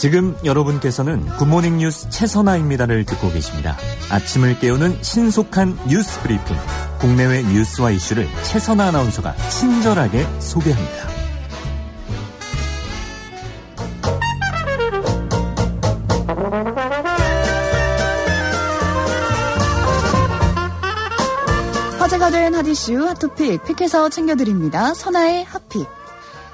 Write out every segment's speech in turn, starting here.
지금 여러분께서는 굿모닝 뉴스 최선아입니다를 듣고 계십니다. 아침을 깨우는 신속한 뉴스 브리핑. 국내외 뉴스와 이슈를 최선아 아나운서가 친절하게 소개합니다. 화제가 된 핫이슈 hot topic pick해서 챙겨드립니다. 선아의 핫픽.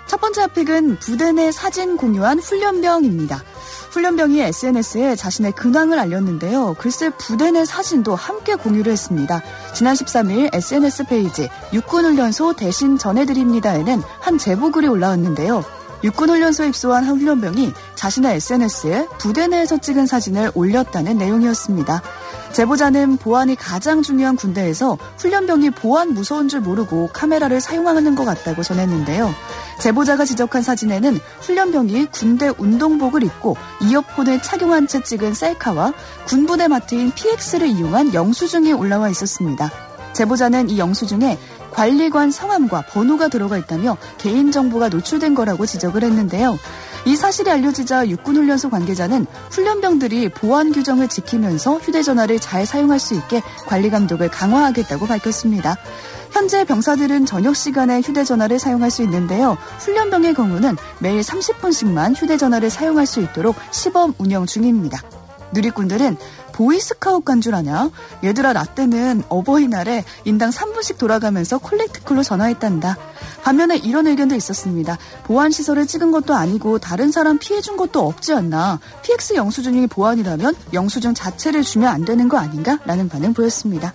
첫 번째 핫픽은 부대 내 사진 공유한 훈련병입니다. 훈련병이 SNS에 자신의 근황을 알렸는데요. 글쎄 부대 내 사진도 함께 공유를 했습니다. 지난 13일 SNS 페이지 육군훈련소 대신 전해드립니다에는 한 제보글이 올라왔는데요. 육군훈련소에 입소한 한 훈련병이 자신의 SNS에 부대 내에서 찍은 사진을 올렸다는 내용이었습니다. 제보자는 보안이 가장 중요한 군대에서 훈련병이 보안 무서운 줄 모르고 카메라를 사용하는 것 같다고 전했는데요. 제보자가 지적한 사진에는 훈련병이 군대 운동복을 입고 이어폰을 착용한 채 찍은 셀카와 군부대 마트인 PX를 이용한 영수증이 올라와 있었습니다. 제보자는 이 영수증에 관리관 성함과 번호가 들어가 있다며 개인정보가 노출된 거라고 지적을 했는데요. 이 사실이 알려지자 육군훈련소 관계자는 훈련병들이 보안 규정을 지키면서 휴대전화를 잘 사용할 수 있게 관리 감독을 강화하겠다고 밝혔습니다. 현재 병사들은 저녁 시간에 휴대전화를 사용할 수 있는데요. 훈련병의 경우는 매일 30분씩만 휴대전화를 사용할 수 있도록 시범 운영 중입니다. 누리꾼들은 보이스카웃 간 줄 아냐? 얘들아 나 때는 어버이날에 인당 3분씩 돌아가면서 콜렉트콜로 전화했단다. 반면에 이런 의견도 있었습니다. 보안시설을 찍은 것도 아니고 다른 사람 피해준 것도 없지 않나. PX 영수증이 보안이라면 영수증 자체를 주면 안 되는 거 아닌가? 라는 반응 보였습니다.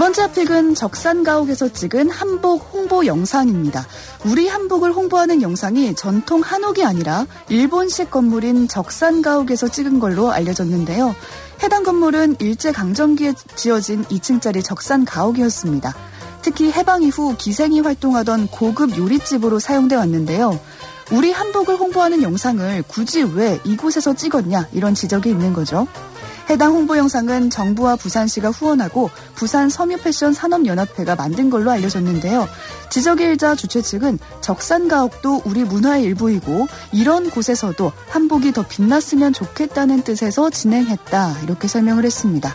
번째 픽은 적산가옥에서 찍은 한복 홍보 영상입니다. 우리 한복을 홍보하는 영상이 전통 한옥이 아니라 일본식 건물인 적산가옥에서 찍은 걸로 알려졌는데요. 해당 건물은 일제강점기에 지어진 2층짜리 적산가옥이었습니다. 특히 해방 이후 기생이 활동하던 고급 요리집으로 사용돼 왔는데요. 우리 한복을 홍보하는 영상을 굳이 왜 이곳에서 찍었냐 이런 지적이 있는 거죠. 해당 홍보 영상은 정부와 부산시가 후원하고 부산 섬유패션 산업연합회가 만든 걸로 알려졌는데요. 지적의 일자 주최 측은 적산가옥도 우리 문화의 일부이고 이런 곳에서도 한복이 더 빛났으면 좋겠다는 뜻에서 진행했다 이렇게 설명을 했습니다.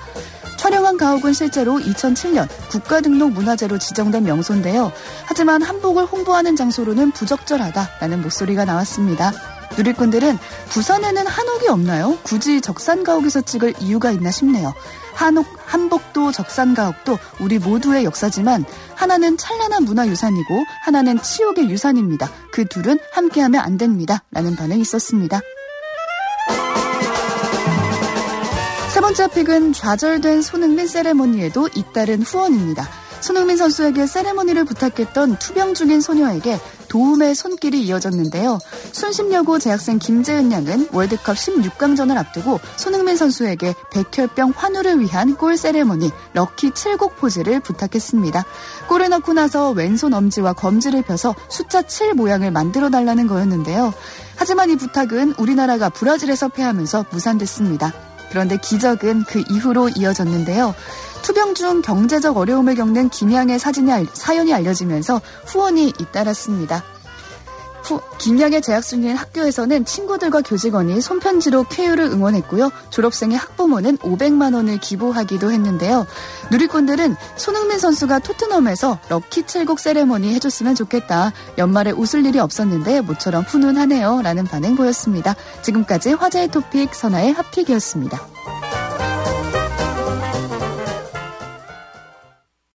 촬영한 가옥은 실제로 2007년 국가등록 문화재로 지정된 명소인데요. 하지만 한복을 홍보하는 장소로는 부적절하다라는 목소리가 나왔습니다. 누리꾼들은 부산에는 한옥이 없나요? 굳이 적산가옥에서 찍을 이유가 있나 싶네요. 한옥, 한복도 적산가옥도 우리 모두의 역사지만 하나는 찬란한 문화유산이고 하나는 치욕의 유산입니다. 그 둘은 함께하면 안 됩니다. 라는 반응이 있었습니다. 세 번째 픽은 좌절된 손흥민 세레모니에도 잇따른 후원입니다. 손흥민 선수에게 세레모니를 부탁했던 투병 중인 소녀에게 도움의 손길이 이어졌는데요. 순심여고 재학생 김재은 양은 월드컵 16강전을 앞두고 손흥민 선수에게 백혈병 환우를 위한 골 세레모니 럭키 7곡 포즈를 부탁했습니다. 골을 넣고 나서 왼손 엄지와 검지를 펴서 숫자 7 모양을 만들어 달라는 거였는데요. 하지만 이 부탁은 우리나라가 브라질에서 패하면서 무산됐습니다. 그런데 기적은 그 이후로 이어졌는데요. 투병 중 경제적 어려움을 겪는 김양의 사진이 알, 사연이 알려지면서 후원이 잇따랐습니다. 후, 김양의 재학 중인 학교에서는 친구들과 교직원이 손편지로 쾌유를 응원했고요. 졸업생의 학부모는 500만 원을 기부하기도 했는데요. 누리꾼들은 손흥민 선수가 토트넘에서 럭키 7곡 세레머니 해줬으면 좋겠다. 연말에 웃을 일이 없었는데 모처럼 훈훈하네요. 라는 반응 보였습니다. 지금까지 화제의 토픽 선아의 핫픽이었습니다.